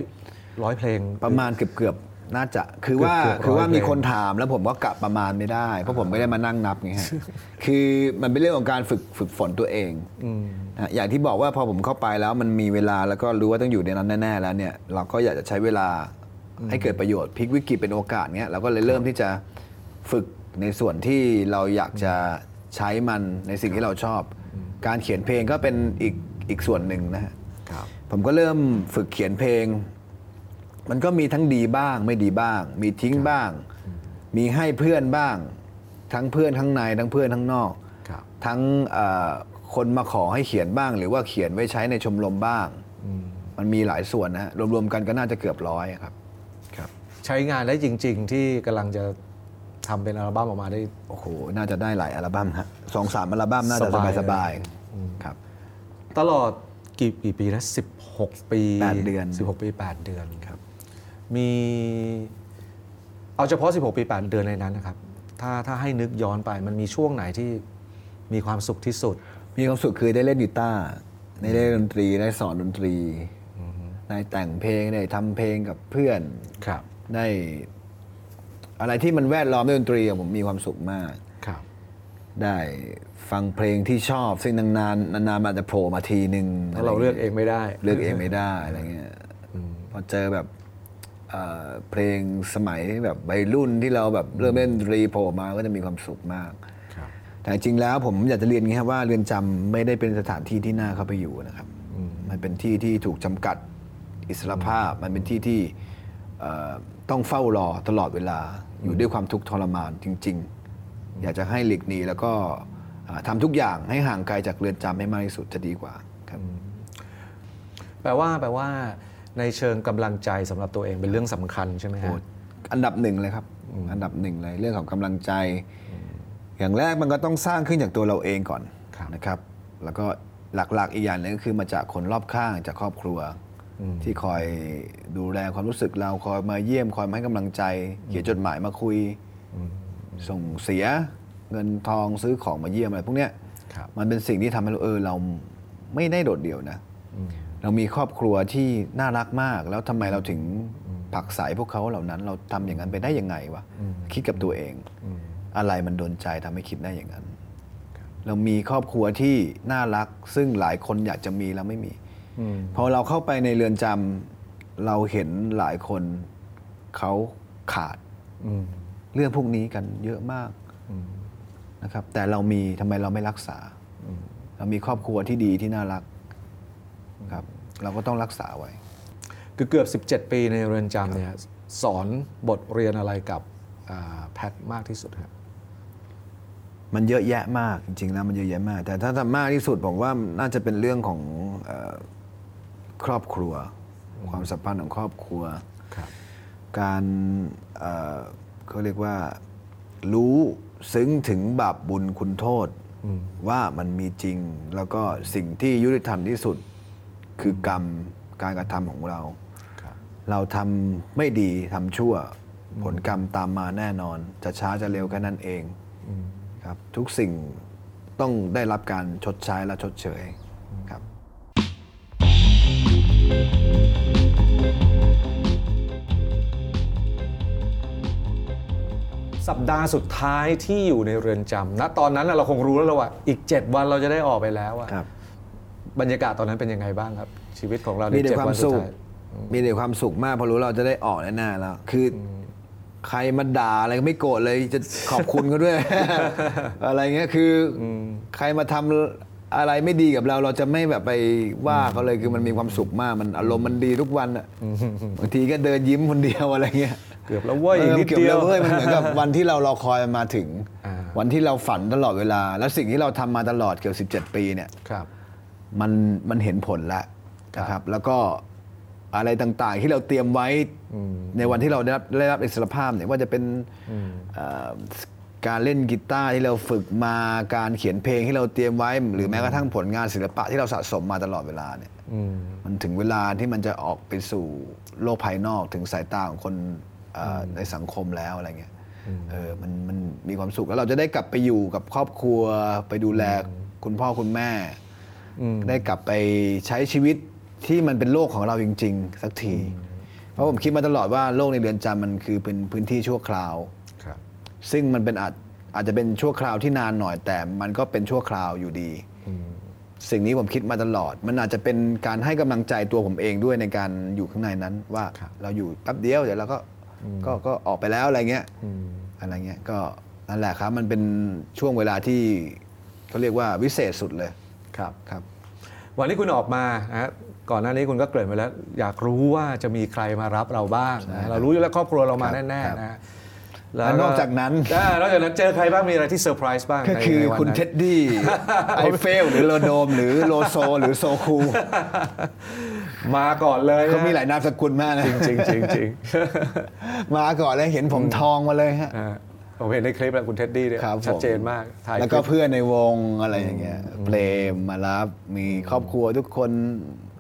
ร้อยเพลง ประมาณเกือบเกือบๆน่าจะคือว่าเกือบๆคือว่าร้อยเพลง มีคนถามแล้วผมก็กะประมาณไม่ได้ เพราะผมไม่ได้มานั่งนับไงฮะ คือมันเป็นเรื่องของการฝึกฝึกฝนตัวเองนะอย่างที่บอกว่าพอผมเข้าไปแล้วมันมีเวลาแล้วก็รู้ว่าต้องอยู่ในนั้นแน่ๆแล้วเนี่ยเราก็อยากจะใช้เวลาให้เกิดประโยชน์พลิกวิกฤตเป็นโอกาสเนี้ยเราก็เลยเริ่มที่จะฝึกในส่วนที่เราอยากจะใช้มันในสิ่งที่เราชอบ การเขียนเพลงก็เป็นอีกอีกส่วนหนึ่งนะฮะครับ ผมก็เริ่มฝึกเขียนเพลง มันก็มีทั้งดีบ้าง ไม่ดีบ้าง มีทิ้งบ้าง มีให้เพื่อนบ้าง ทั้งเพื่อนข้างในทั้งเพื่อนข้างนอกครับทั้งเอ่อคนมาขอให้เขียนบ้าง หรือว่าเขียนไว้ใช้ในชมรมบ้าง มันมีหลายส่วนนะฮะรวมๆกันก็น่าจะเกือบร้อยครับครับ ใช้งานได้จริง ๆ ที่กำลังจะทำเป็นอัลบั้มออกมาได้โอ้โหน่าจะได้หลายอัลบั้มฮะสองสามอัลบั้มน่าจะสบายสบายเลยๆครับ ตลอด กี่ปีปีนะสิบหกปีแปดเดือนสิบหกปีแปดเดือนครับ มีเอาเฉพาะ 16 ปี 8 เดือนในนั้นนะครับ ถ้าถ้าให้นึกย้อนไปมันมีช่วงไหนที่มีความสุขที่สุด มีความสุขคือได้เล่นกีตาร์ได้เล่นดนตรีได้สอนดนตรีได้แต่งเพลงได้ทำเพลงกับเพื่อนครับ ได้ อะไรที่มันแวดล้อมด้วยดนตรีอะผมมีความสุขมากครับ ได้ ฟังเพลงที่ชอบ ซึ่งนานๆนานๆมันอาจจะโผล่มาทีหนึ่งถ้าเราเลือกเองไม่ได้ เลือกเองไม่ได้อะไรเงี้ยพอเจอแบบเอ่อเพลงสมัยแบบวัยรุ่นที่เราแบบเริ่มเล่นดนตรีโผล่มาก็จะมีความสุขมากครับแต่จริงๆแล้วผมอยากจะเรียนอย่างนี้ครับว่าเรือนจำไม่ได้เป็นสถานที่ที่น่าเข้าไปอยู่นะครับ มันเป็นที่ที่ถูกจำกัดอิสรภาพ มันเป็นที่ที่เอ่อต้องเฝ้ารอตลอดเวลาอยู่ด้วยความทุกข์ทรมานจริง ๆ อยากจะให้หลีกหนีแล้วก็ อ่าทำทุกอย่างให้ห่างไกลจากเรือนจำให้มากที่สุดจะดีกว่าครับแปลว่าแปลว่าในเชิงกำลังใจสำหรับตัวเองเป็นเรื่องสำคัญใช่ไหมฮะโอ้อันดับหนึ่งเลยครับอันดับหนึ่งเลยเรื่องของกำลังใจ อย่างแรกมันก็ต้องสร้างขึ้นจากตัวเราเองก่อนครับนะครับ แล้วก็หลักๆอีกอย่างหนึงก็คือมาจากคนรอบข้างจากครอบครัว ที่คอยดูแลความรู้สึกเราคอยมาเยี่ยมคอยมาให้กำลังใจ เขียนจดหมายมาคุย ส่งเสีย เงินทองซื้อของมาเยี่ยมอะไรพวกเนี้ยครับมันเป็นสิ่งที่ทำให้เราเออเราไม่ได้โดดเดี่ยวนะเรามีครอบครัวที่น่ารักมาก แล้วทำไมเราถึงผลักใสพวกเขาเหล่านั้น เราทำอย่างนั้นไปได้ยังไงวะคิดกับตัวเองอะไรมันโดนใจทำให้คิดได้อย่างนั้น เรามีครอบครัวที่น่ารัก ซึ่งหลายคนอยากจะมีแล้วไม่มีพอเราเข้าไปในเรือนจำเราเห็นหลายคนเขาขาดเรื่องพวกนี้กันเยอะมาก นะครับ แต่เรามีทำไมเราไม่รักษา เรามีครอบครัวที่ดีที่น่ารักครับเราก็ต้องรักษาไว้ คือเกือบ 17 ปีในเรือนจำเนี่ยสอนบทเรียนอะไรกับอ่าแพทมากที่สุดครับมันเยอะแยะมากจริงๆแล้วมันเยอะแยะมาก แต่ถ้าทำมากที่สุดผมว่าน่าจะเป็นเรื่องของเออครอบครัว ความสัมพันธ์ของครอบครัวครับการเอ่อเขาเรียกว่ารู้ ซึ้งถึงบาปบุญคุณโทษว่ามันมีจริงแล้วก็สิ่งที่ยุติธรรมที่สุด คือกรรมการกระทำของเราครับเราทำไม่ดีทำชั่ว ผลกรรมตามมาแน่นอน จะช้าจะเร็วแค่นั้นเองครับทุกสิ่งต้องได้รับการชดใช้และชดเชยครับ สัปดาห์สุดท้ายที่อยู่ในเรือนจำณตอนนั้นน่ะเราคงรู้แล้วล่ะว่า อีก 7 วันเราจะได้ออกไปแล้วอะครับ บรรยากาศตอนนั้นเป็นยังไงบ้างครับ ชีวิตของเราในมีแต่เจ็ดความวันสุสุดขท้าย มีแต่ความสุขมากเพอรู้เราจะได้ออกแน่ๆแล้ว คืออใครมาด่าอะไรก็ไม่โกรธเลยจะขอบคุณเขาด้วย อะไรเงี้ยคืออใครมาทำอะไรไม่ดีกับเราเราจะไม่แบบไปว่าเขาเลยคือมันมีความสุขมากมันอารมณ์มันดีทุกวันอะบางทีก็เดินยิ้มคนเดียวอะไรเงี้ย เกือบแล้วเว้ยอีกนิดเกือบเดียวแล้วเว้ยมันเหมือนกับวันที่เรารอคอยมันมาถึงอ่าวันที่เราฝันตลอดเวลา แล้วสิ่งที่เราทำมาตลอดเกือบ17 ปีเนี่ย ครับ มันมันเห็นผลแล้วนะครับ แล้วก็อะไรต่างๆที่เราเตรียมไว้ในวันที่เราได้รับได้รับอิสรภาพเนี่ยว่าจะเป็นเอ่อการเล่นกีตาร์ที่เราฝึกมาการเขียนเพลงที่เราเตรียมไว้ หรือแม้กระทั่งผลงานศิลปะที่เราสะสมมาตลอดเวลาเนี่ยมันถึงเวลาที่มันจะออกไปสู่โลกภายนอกถึงสายตาของคนเอ่ออ ในสังคมแล้วอะไรเงี้ยเออมันมันมีความสุขแล้วเราจะได้กลับไปอยู่กับครอบครัวไปดูแลคุณพ่อคุณแม่ ได้กลับไปใช้ชีวิตที่มันเป็นโลกของเราจริง ๆ สักที เพราะผมคิดมาตลอดว่าโลกในเรือนจำมันคือเป็นพื้นที่ชั่วคราวครับ ซึ่งมันเป็นอาจอาจจะเป็นชั่วคราวที่นานหน่อยแต่มันก็เป็นชั่วคราวอยู่ดี สิ่งนี้ผมคิดมาตลอด มันอาจจะเป็นการให้กำลังใจตัวผมเองด้วยในการอยู่ข้างในนั้น ว่าครับเราอยู่แป๊บเดียวเดี๋ยวเราก็ ก็ก็ออกไปแล้วอะไรเงี้ยอะไรเงี้ยก็นั่นแหละครับมันเป็นช่วงเวลาที่เขาเรียกว่าวิเศษสุดเลยครับครับ วันที่คุณออกมานะฮะก่อนหน้านี้คุณก็เกริ่นไปแล้ว อยากรู้ว่าจะมีใครมารับเราบ้างนะเรารู้อยู่แล้วครอบครัวเรามาครับแน่ครับๆนะฮะแล้วนอกจากนั้นอ่านอกจากนั้นเจอใครบ้างมีอะไรที่เซอร์ไพรส์บ้างก็ในคือในวันคุณนั้นเท็ดดี้ไอเฟลหรือโลโดม หรือโลโซ หรือโซคู มาก่อนเลยนะเขามีหลายนามสกุลมากนะจริงจริงจริงจริงมาก่อนเลยเห็นผมทองมาเลยฮะอ่าผมเห็นในคลิปแล้วคุณเท็ดดี้เนี่ยครับผมชัดเจนมากถ่ายแล้วก็คลิปเพื่อนในวงอะไรอย่างเงี้ยเพลมมารับมีครอบครัวทุกคน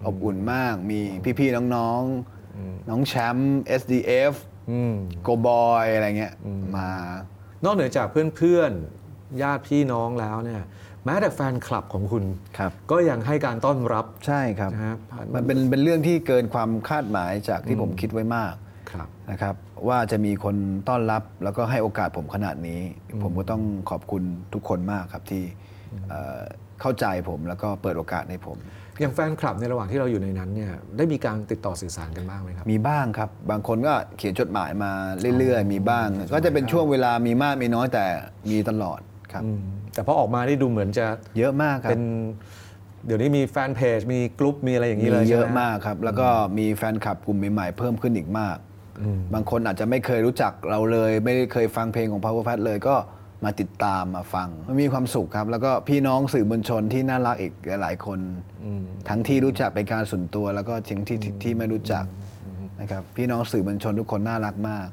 อบอุ่นมาก มีพี่ๆน้องๆ น้องแชมป์ SDF อืมโกบอยอะไรเงี้ยมานอกเหนือจากเพื่อนๆญาติพี่น้องแล้วเนี่ย แม้แต่แฟนคลับของคุณ ครับ ก็ยังให้การต้อนรับใช่ครับ นะฮะผ่านมันเป็นเป็นเรื่องที่เกินความคาดหมายจากที่ผมคิดไว้มากครับ นะครับ ว่าจะมีคนต้อนรับแล้วก็ให้โอกาสผมขนาดนี้ ผมก็ต้องขอบคุณทุกคนมากครับที่เอ่อเข้าใจผมแล้วก็เปิดโอกาสให้ผม อย่างแฟนคลับในระหว่างที่เราอยู่ในนั้นเนี่ยได้มีการติดต่อสื่อสารกันบ้างไหมครับ มีบ้างครับ บางคนก็เขียนจดหมายมาเรื่อยๆ มีบ้าง ก็จะเป็นช่วงเวลามีมากมีน้อยแต่มีตลอด ครับอืมแต่พอออกมาได้ดูเหมือนจะเยอะมากครับเป็นเดี๋ยวนี้มีแฟนเพจมีกลุ่มมีอะไรอย่างนี้เลยมีเยอะใช่ไหมากครับ แล้วก็มีแฟนคลับกลุ่มใหม่ๆเพิ่มขึ้นอีกมาก บางคนอาจจะไม่เคยรู้จักเราเลย ไม่ได้เคยฟังเพลงของ Power Pat เลยก็มาติดตามมาฟังมันมีความสุขครับ แล้วก็พี่น้องสื่อมวลชนที่น่ารักอีกหลายๆคน ทั้งที่รู้จักเป็นการส่วนตัว แล้วก็ทิ้งที่ที่ที่ไม่รู้จักนะครับพี่น้องสื่อมวลชนทุกคนน่ารักมาก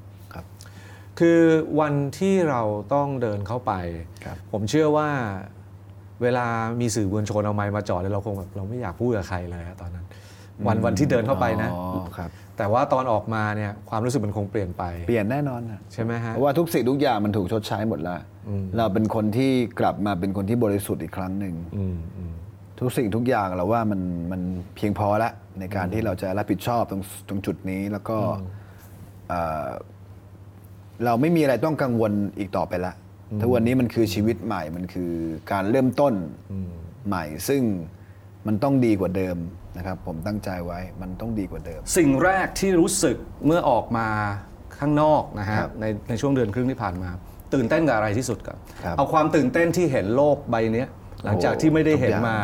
ครับคือวันที่เราต้องเดินเข้าไป ครับ ผมเชื่อว่าเวลามีสื่อมวลชนเอาไมค์มาจอดเนี่ยเราคงแบบเราไม่อยากพูดกับใครเลยอะตอนนั้น วันวันที่เดินเข้าไปนะ อ๋อครับ แต่ว่าตอนออกมาเนี่ยความรู้สึกมันคงเปลี่ยนไปเปลี่ยนแน่นอนนะใช่ไหมฮะ เพราะว่าทุกสิ่งทุกอย่างมันถูกชดใช้หมดแล้วเราเป็นคนที่กลับมาเป็นคนที่บริสุทธิ์อีกครั้งหนึ่ง อืมอืม ทุกสิ่งทุกอย่างเราว่ามันมันเพียงพอแล้วในการที่เราจะรับผิดชอบตรงตรงจุดนี้แล้วก็เอ่อ เราไม่มีอะไรต้องกังวลอีกต่อไปละทุกวันนี้มันคือชีวิตใหม่มันคือการเริ่มต้นใหม่ ซึ่งมันต้องดีกว่าเดิมนะครับ ผมตั้งใจไว้มันต้องดีกว่าเดิม สิ่งแรกที่รู้สึกเมื่อออกมาข้างนอกนะฮะครับในในช่วงเดือนครึ่งที่ผ่านมา ตื่นเต้นกับอะไรที่สุดก่อนครับ เอาความตื่นเต้นที่เห็นโลกใบเนี้ยหลังจากที่ไม่ได้เห็นทุกอย่างมา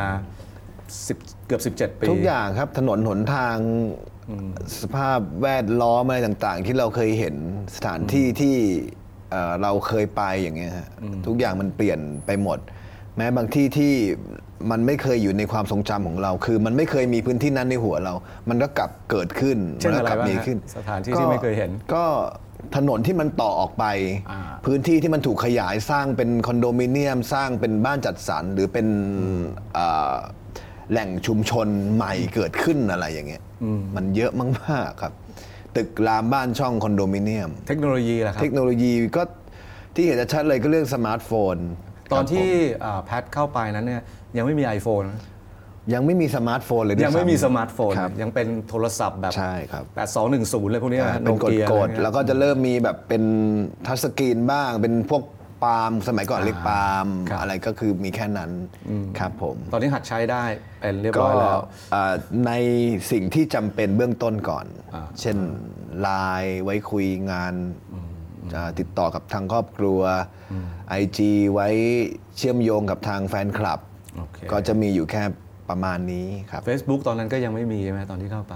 10เกือบ17 ปี ทุกอย่างครับถนนหนทาง สภาพแวดล้อมอะไรต่างๆ ที่เราเคยเห็นสถานที่ที่เอ่อเราเคยไปอย่างเงี้ยฮะทุกอย่างมันเปลี่ยนไปหมด แม้บางที่ที่มันไม่เคยอยู่ในความทรงจำของเรา คือมันไม่เคยมีพื้นที่นั้นในหัวเรา มันก็กลับเกิดขึ้นเช่นมัอะไรก็กลับ้างมีฮะขึ้น สถานที่ที่ไม่เคยเห็น ก็ถนนที่มันต่อออกไปอ่าพื้นที่ที่มันถูกขยายสร้างเป็นคอนโดมิเนียม สร้างเป็นบ้านจัดสรรหรือเป็นเอ่อ แหล่งชุมชนใหม่เกิดขึ้นอะไรอย่างเงี้ยมันเยอะมากๆครับ ตึกรามบ้านช่องคอนโดมิเนียม เทคโนโลยีแหละครับ เทคโนโลยีก็ที่เห็นชัดๆเลยก็เรื่องสมาร์ทโฟน ตอนครับที่ผมอ่าแพทเข้าไปนั้นเนี่ยยังไม่มี iPhone นะยังไม่มีสมาร์ทโฟนเลยด้วยังไม่มีซ้ำสมาร์ทโฟนครับยังเป็นโทรศัพท์แบบใช่ครับ8210เลยพวกนี้นะเป็นกด Nokia กดอะไรเงี้ยแล้วก็จะเริ่มมีแบบเป็น touchscreen บ้างเป็นพวก ปาล์มสมัยก่อนเรียกปาล์มครับ อะไรก็คือมีแค่นั้นครับผม ตอนนี้หัดใช้ได้เป็นเรียบก็ร้อยแล้วอ่าในสิ่งที่จำเป็นเบื้องต้นก่อนอ่าเช่นไลน์ไว้คุยงานจะติดต่อกับทางครอบครัว IG ไว้เชื่อมโยงกับทางแฟนคลับ โอเค ก็จะมีอยู่แค่ประมาณนี้ครับ Facebook ตอนนั้นก็ยังไม่มีใช่ไหมตอนที่เข้าไป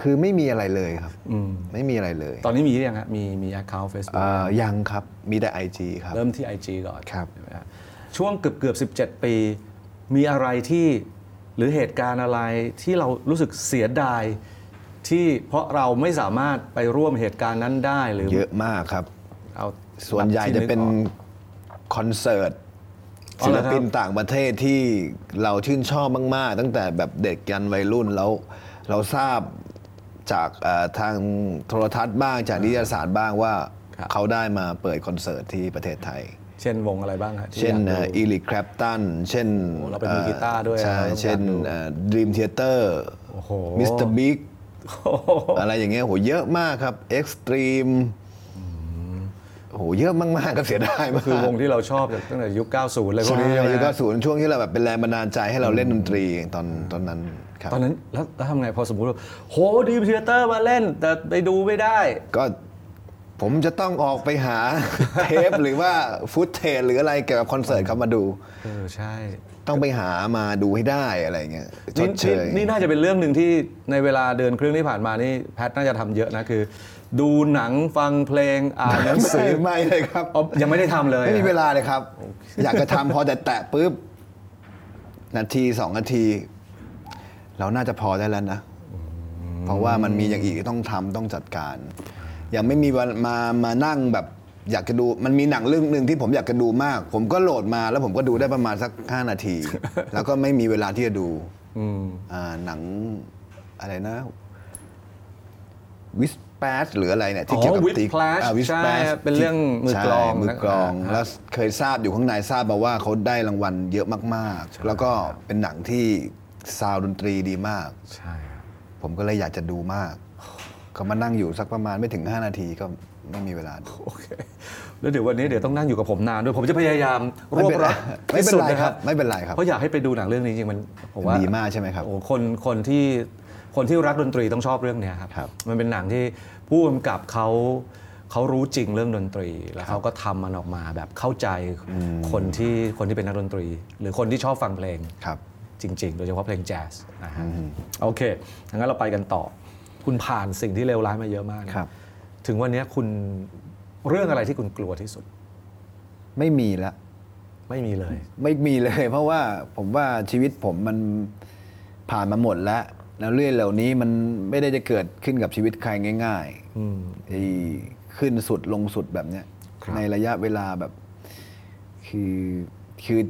คือไม่มีอะไรเลยครับ อืมไม่มีอะไรเลยตอนนี้มีหรือยังฮะมีมี account Facebook อ่ายังครับมีแต่ IG ครับ เริ่มที่ IG ก่อนครับ ใช่ไหมฮะช่วงเกือบเกือบ17 ปี มีอะไรที่หรือเหตุการณ์อะไรที่เรารู้สึกเสียดาย ที่เพราะเราไม่สามารถไปร่วมเหตุการณ์นั้นได้หรือเยอะมากครับ เอาส่วนใหญ่จะเป็นที่กออก คอนเสิร์ตอ๋อศิเหรลอครับ ปินต่างประเทศที่เราชื่นชอบมาก ๆ ตั้งแต่แบบเด็กยันวัยรุ่นแล้ว เราทราบ จากเอ่อทางโทรทัศน์บ้างจากนิตยสารบ้างว่าครับเขาได้มาเปิดคอนเสิร์ตที่ประเทศไทย เช่นวงอะไรบ้างฮะที่เช่นอยากดู Eric Clapton เช่นโอ้เราเป็นมือกีตาร์ด้วยใช่เราต้องเช่นอยากดูดีมเทเตอร์โอ้โห Mr. Big โอ้โหอะไรอย่างเงี้ยโหเยอะมากครับ Extreme โหเยอะมากๆก็เสียดายมากคือวงที่เราชอบตั้งแต่ยุค 90 เลยพวกใช่นี้ใช่ไหมแล้วก็ฮะศูนย์ช่วงที่เราแบบเป็นแรงบันดาลใจให้เราเล่นดนตรีตอนตอนนั้นครับ ตอนนั้นแล้วแล้วทำไงพอสมมติว่าโห Dream Thea ter มาเล่น แต่ไปดูไม่ได้ ก็ผมจะต้องออกไปหา เทปหรือว่า footage หรืออะไรเกี่ยวกับคอนเสิร์ตเขามาดู เออใช่ ต้องไปหามาดูให้ได้อะไรเงี้ยชนี่ดเชนี่ย นี่น่าจะเป็นเรื่องหนึ่งที่ในเวลาเดินเครื่องที่ผ่านมานี่แพทน่าจะทำเยอะนะคือ ดูหนังฟังเพลงอ่านหนังสือ ไม่ ไม่เลยครับ อ๋อยังไม่ได้ทำเลยไม่มีเวลาเลยครับ อยากจะทำพอแต่แตะปุ๊บ นาทีสองนาที เราน่าจะพอได้แล้วนะ เพราะว่ามันมีอย่างอีกที่ต้องทำต้องจัดการ ยังไม่มีวันมามานั่งแบบอยากจะดูมันมีหนังเรื่องหนึ่งที่ผมอยากจะดูมาก ผมก็โหลดมาแล้วผมก็ดูได้ประมาณสักห้านาที แล้วก็ไม่มีเวลาที่จะดูอืมอ่าหนังอะไรนะวิสแปสหรืออะไรเนี่ยที่เกี่ยวกับ Whiplash อ่าใช่ Whiplash เป็นเรื่องมือกลองใช่มือกลองนะแล้วเคยทราบอยู่ข้างในทราบมาว่าเขาได้รางวัลเยอะมากๆ แล้วก็เป็นหนังที่ sound ดนตรีดีมาก ใช่ครับผมก็เลยอยากจะดูมากก็มานั่งอยู่สักประมาณไม่ถึง 5 นาทีก็ไม่มีเวลาดู โอเคแล้วเดี๋ยววันนี้เดี๋ยวต้องนั่งอยู่กับผมนานด้วยผมจะพยายามรวบรัดที่สุดนะครับ ไม่เป็นไร ไม่เป็นไรไม่เป็นไรครับ เพราะอยากให้ไปดูหนังเรื่องนี้จริงๆมันผมว่าดีมากใช่ไหมครับ โอ้คนคนที่คนที่รักดนตรีต้องชอบเรื่องเนี้ยครับ ครับ มันเป็นหนังที่ผู้กำกับเขาเขารู้จริงเรื่องดนตรี แล้วเขาก็ทำมันออกมาแบบเข้าใจคนที่คนที่เป็นนักดนตรี หรือคนที่ชอบฟังเพลง ครับ จริง ๆ โดยเฉพาะเพลงแจ๊สนะฮะโอเคงั้นเราไปกันต่อ คุณผ่านสิ่งที่เลวร้ายมาเยอะมากนะครับ ถึงวันนี้คุณเรื่องอะไรที่คุณกลัวที่สุด ไม่มีแล้วไม่มีเลย ไม่มีเลย เพราะว่าผมว่าชีวิตผมมันผ่านมาหมดแล้ว แล้วเรื่องเหล่านี้มันไม่ได้จะเกิดขึ้นกับชีวิตใครง่ายอืมๆไอ้ขึ้นสุดลงสุดแบบเนี้ยครับในระยะเวลาแบบ คือคือ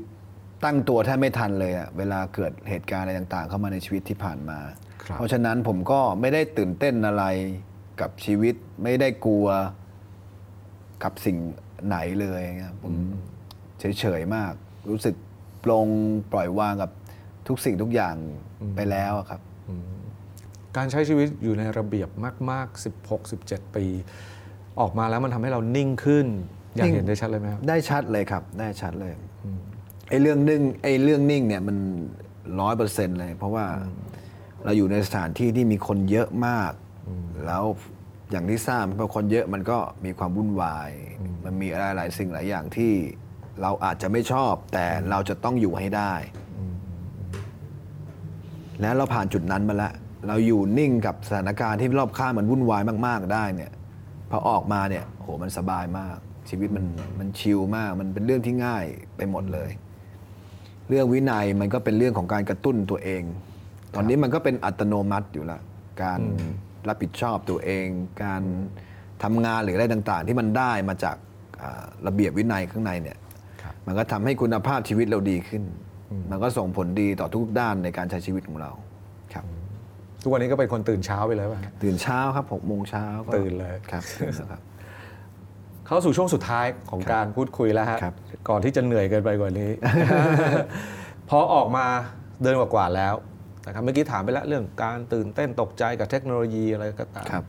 ตั้งตัวแทบไม่ทันเลยอะเวลาเกิดเหตุการณ์อะไรต่างๆ เข้ามาในชีวิตที่ผ่านมา ครับ เพราะฉะนั้นผมก็ไม่ได้ตื่นเต้นอะไรกับชีวิตไม่ได้กลัวกับสิ่งไหนเลยครับผมเฉยๆมาก รู้สึกปลงปล่อยวางกับทุกสิ่งทุกอย่างไปแล้วอะครับ การใช้ชีวิตอยู่ในระเบียบมาก ๆ 16 17 ปี ออกมาแล้วมันทำให้เรานิ่งขึ้น อยากนิ่ง เห็นได้ชัดเลยไหมครับ ได้ชัดเลยครับ ได้ชัดเลย ไอ้เรื่องนิ่งไอ้เรื่องนิ่งเนี่ยมันร้อยเปอร์เซ็นต์เลย เพราะว่าเราอยู่ในสถานที่ที่มีคนเยอะมาก แล้วอย่างที่ทราบพอคนเยอะมันก็มีความวุ่นวาย มันมีอะไรหลายสิ่งหลายอย่างที่เราอาจจะไม่ชอบ แต่เราจะต้องอยู่ให้ได้ แล้วเราผ่านจุดนั้นมาแล้วเราอยู่นิ่งกับสถานการณ์ที่รอบข้างมันวุ่นวายมาก ๆ ได้เนี่ยพอออกมาเนี่ยโหมันสบายมาก ชีวิตมันมันชิลมาก มันเป็นเรื่องที่ง่ายไปหมดเลย เรื่องวินัยมันก็เป็นเรื่องของการกระตุ้นตัวเอง ตอนนี้มันก็เป็นอัตโนมัติอยู่แล้วการรับผิดชอบตัวเอง การทำงานหรืออะไรต่าง ๆ ที่มันได้มาจากอ่าระเบียบวินัยข้างในเนี่ยครับมันก็ทำให้คุณภาพชีวิตเราดีขึ้น มันก็ส่งผลดีต่อทุกด้านในการใช้ชีวิตของเราครับทุกวันนี้ก็เป็นคนตื่นเช้าไปเลยป่ะฮะตื่นเช้าครับหกโมงเช้าก็ตื่นเลยครับตื่นแล้วครับ เข้าสู่ช่วงสุดท้ายของการพูดคุยแล้วฮะครับก่อนที่จะเหนื่อยเกินไปกว่านี้ พอออกมาเดินกว่าๆแล้วนะครับเมื่อกี้ถามไปแล้วเรื่องการตื่นเต้นตกใจกับเทคโนโลยีอะไรก็ตามครับ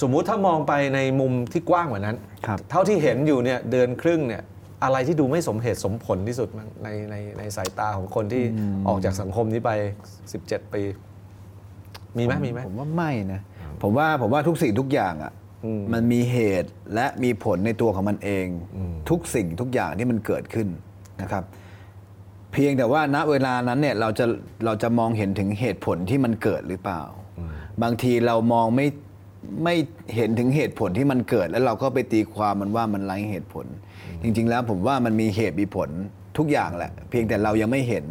สมมุติถ้ามองไปในมุมที่กว้างกว่านั้นครับเท่าที่เห็นอยู่เนี่ยเดือนครึ่งเนี่ยอะไรที่ดูไม่สมเหตุสมผลที่สุดมั้งในในในสายตาของคนที่ออกจากสังคมนี้ไป 17 ปี มีไหมมีไหมผมว่าไม่นะผมว่าผมว่าทุกสิ่งทุกอย่างอะอื มมันมีเหตุและมีผลในตัวของมันเอง ทุกสิ่งทุกอย่างที่มันเกิดขึ้นนะครับ เพียงแต่ว่าณเวลานั้นเนี่ยเราจะเราจะมองเห็นถึงเหตุผลที่มันเกิดหรือเปล่า บางทีเรามองไม่ไม่เห็นถึงเหตุผลที่มันเกิด แล้วเราก็ไปตีความมันว่ามันไร้เหตุผล จริง ๆ แล้วผมว่ามันมีเหตุมีผลทุกอย่างแหละ เพียงแต่เรายังไม่เห็น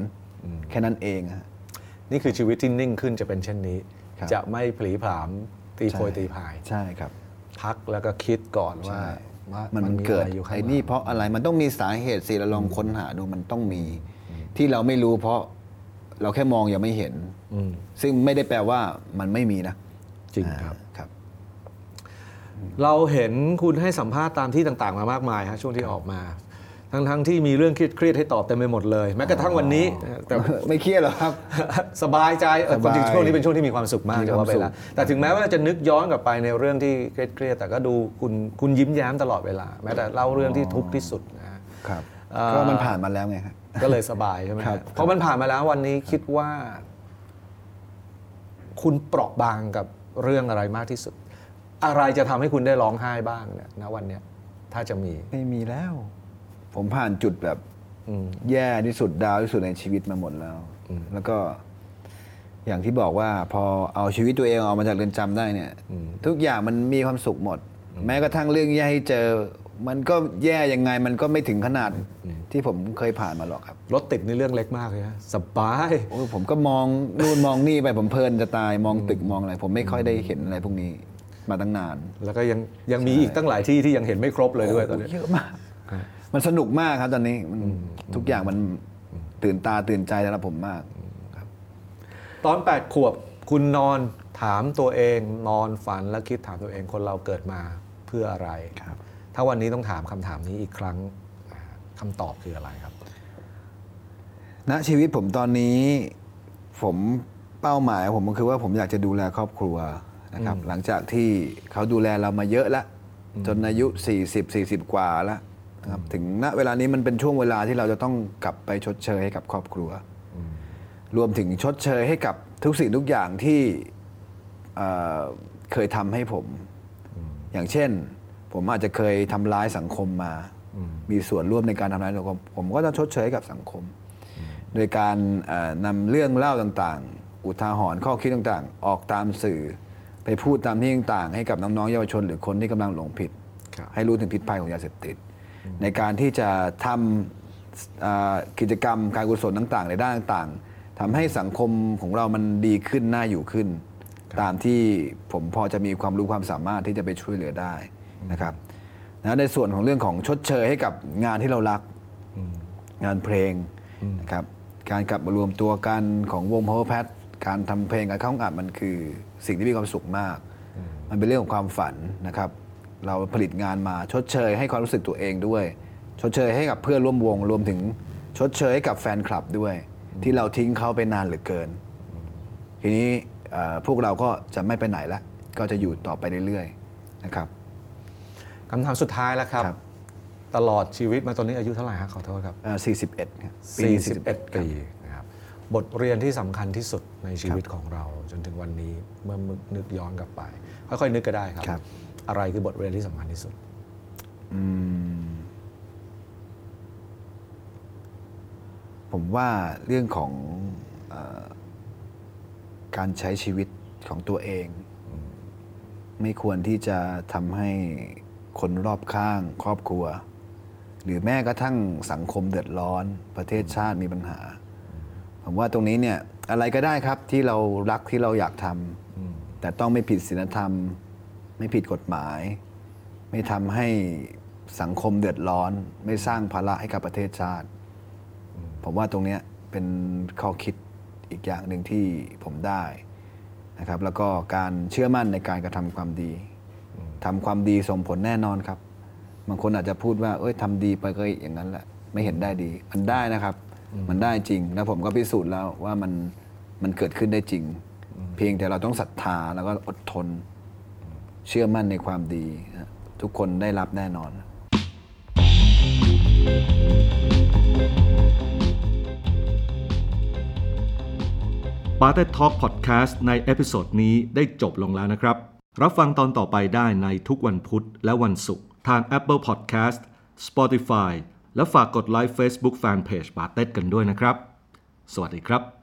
แค่นั้นเองฮะนี่คือชีวิตที่นิ่งขึ้นจะเป็นเช่นนี้ครับจะไม่ผลีผลามตีโพยใช่ตีพายใช่ครับ พักแล้วก็คิดก่อนว่าใช่ว่ามันมันมีเกิดอะไรอยู่ข้างไอ้หลังนี่เพราะอะไรมันต้องมีสาเหตุสิเราลองค้นหาดูมันต้องมี ที่เราไม่รู้เพราะเราแค่มองยังไม่เห็น อืม ซึ่งไม่ได้แปลว่ามันไม่มีนะจริงครับ อ่าครับ เราเห็นคุณให้สัมภาษณ์ตามที่ต่างๆมามากมายฮะช่วงที่ออกมา ทั้งๆที่มีเรื่องเครียดๆให้ตอบเต็มไปหมดเลย แม้กระทั่งวันนี้แต่ไม่เครียดหรอกครับ สบายใจเออสบายจริงๆช่วงนี้เป็นช่วงที่มีความสุขมากมีจะความว่าไปสุขแล้วแต่ถึงแม้ว่าจะนึกย้อนกลับไปในเรื่องที่เครียดๆแต่ก็ดูคุณคุณยิ้มแย้มตลอดเวลา แม้แต่เล่าเรื่องที่ทุกข์ที่สุดนะฮะครับอ่าก็มันผ่านมาแล้วไงครับก็เลยสบายใช่ไหมครับฮะเพราะมันผ่านมาแล้ววันนี้คิดว่า คุณเปราะบางกับเรื่องอะไรมากที่สุด อะไรจะทำให้คุณได้ร้องไห้บ้างเนี่ยณวันเนี้ยถ้าจะมีไม่มีแล้ว ผมผ่านจุดแบบอืมแย่ที่สุดดาวที่สุดในชีวิตมาหมดแล้ว แล้วก็อย่างที่บอกว่าพอเอาชีวิตตัวเองออกมาจากเรือนจำได้เนี่ย ทุกอย่างมันมีความสุขหมด แม้กระทั่งเรื่องแย่ที่เจอ มันก็แย่ยังไงมันก็ไม่ถึงขนาดที่ผมเคยผ่านมาหรอกครับ รถติดนี่เรื่องเล็กมากเลยฮะสบายโอ้ยผมก็มองนู่นมองนี่ไปผมเพลินจะตายมองตึกมองอะไร ผมไม่ค่อยได้เห็นอะไรพวกนี้มาตั้งนาน แล้วก็ยังยังมีอีกตั้งหลายที่ที่ยังเห็นไม่ครบเลยด้วยตอนนี้เยอะมาก มันสนุกมากครับตอนนี้มันทุกอย่างมันตื่นตาตื่นใจสำหรับผมมากตอน 8 ขวบคุณนอนถามตัวเองนอนฝันและคิดถามตัวเองคนเราเกิดมาเพื่ออะไรครับ ถ้าวันนี้ต้องถามคำถามนี้อีกครั้งอ่าคำตอบคืออะไรครับณชีวิตผมตอนนี้ผมเป้าหมายของผมก็คือว่าผมอยากจะดูแลครอบครัวนะครับ หลังจากที่เขาดูแลเรามาเยอะแล้วจนอายุ 40 40 กว่าแล้ว นะครับถึงณเวลานี้มันเป็นช่วงเวลาที่เราจะต้องกลับไปชดเชยให้กับครอบครัว รวมถึงชดเชยให้กับทุกสิ่งทุกอย่างที่เอ่อเคยทำให้ผม อย่างเช่น ผมอาจจะเคยทำร้ายสังคมมา มีส่วนร่วมในการทำร้ายสังคมผมก็จะชดเชยให้กับสังคม โดยการเอ่อนำเรื่องเล่าต่างๆ อุทาหรณ์ข้อคิดต่างๆ ออกตามสื่อ ไปพูดตามที่ต่างๆ ให้กับน้องๆเยาวชน หรือคนที่กำลังหลงผิด ครับ ให้รู้ถึงพิษภัยของยาเสพติด ในการที่จะทำอ่ากิจกรรมการกุศลต่างๆ ในด้านต่างๆทำให้สังคมของเรามันดีขึ้นน่าอยู่ขึ้น ตามที่ผมพอจะมีความรู้ความสามารถที่จะไปช่วยเหลือได้นะครับนะในส่วนของเรื่องของชดเชยให้กับงานที่เรารักงานเพลงนะครับการกลับมารวมตัวกันของวง Power Pat การทำเพลงการเข้าห้องอัดมันคือสิ่งที่มีความสุขมาก มันเป็นเรื่องของความฝันนะครับ เราผลิตงานมาชดเชยให้ความรู้สึกตัวเองด้วย ชดเชยให้กับเพื่อนร่วมวงรวมถึงชดเชยให้กับแฟนคลับด้วย ที่เราทิ้งเขาไปนานเหลือเกิน ทีนี้เอ่อพวกเราก็จะไม่ไปไหนละก็จะอยู่ต่อไปเรื่อยๆนะครับคำถามสุดท้ายแล้วครับครับตลอดชีวิตมาตอนนี้อายุเท่าไหร่ฮะขอโทษครับเอ่อ41ครับปีนี้41 ปีนะครับบทเรียนที่สำคัญที่สุดในชีวิตของเราจนถึงวันนี้เมื่อนึกย้อนกลับไป ค่อยๆนึกก็ได้ครับครับ อะไรคือบทเรียนที่สำคัญที่สุดผมว่าเรื่องของออการใช้ชีวิตของตัวเอง ไม่ควรที่จะทำให้คนรอบข้างครอบครัว หรือแม้กระทั่งสังคมเดือดร้อน ประเทศชาติมีปัญหา ผมว่าตรงนี้เนี่ยอะไรก็ได้ครับที่เรารักที่เราอยากทำแต่ต้องไม่ผิดศีลธรรม ไม่ผิดกฎหมาย ไม่ทำให้สังคมเดือดร้อน ไม่สร้างภาระให้กับประเทศชาติ ผมว่าตรงนี้เป็นข้อคิดอีกอย่างหนึ่งที่ผมได้นะครับ แล้วก็การเชื่อมั่นในการกระทำความดีทำความดีส่งผลแน่นอนครับ บางคนอาจจะพูดว่า เอ้ยทำดีไปก็อย่างนั้นแหละ ไม่เห็นได้ดี มันได้นะครับ มันได้จริง แล้วผมก็พิสูจน์แล้วว่ามันมันเกิดขึ้นได้จริง เพียงแต่เราต้องศรัทธาแล้วก็อดทน เชื่อมั่นในความดี ทุกคนได้รับแน่นอนปาเต็ทอ l k พอดแคสต์ในเอพิโซดนี้ได้จบลงแล้วนะครับ รับฟังตอนต่อไปได้ในทุกวันพุธและวันศุกร์ทาง Apple Podcast Spotify และฝากกดไลค์ Facebook Fanpage ปาเต็ดกันด้วยนะครับ สวัสดีครับ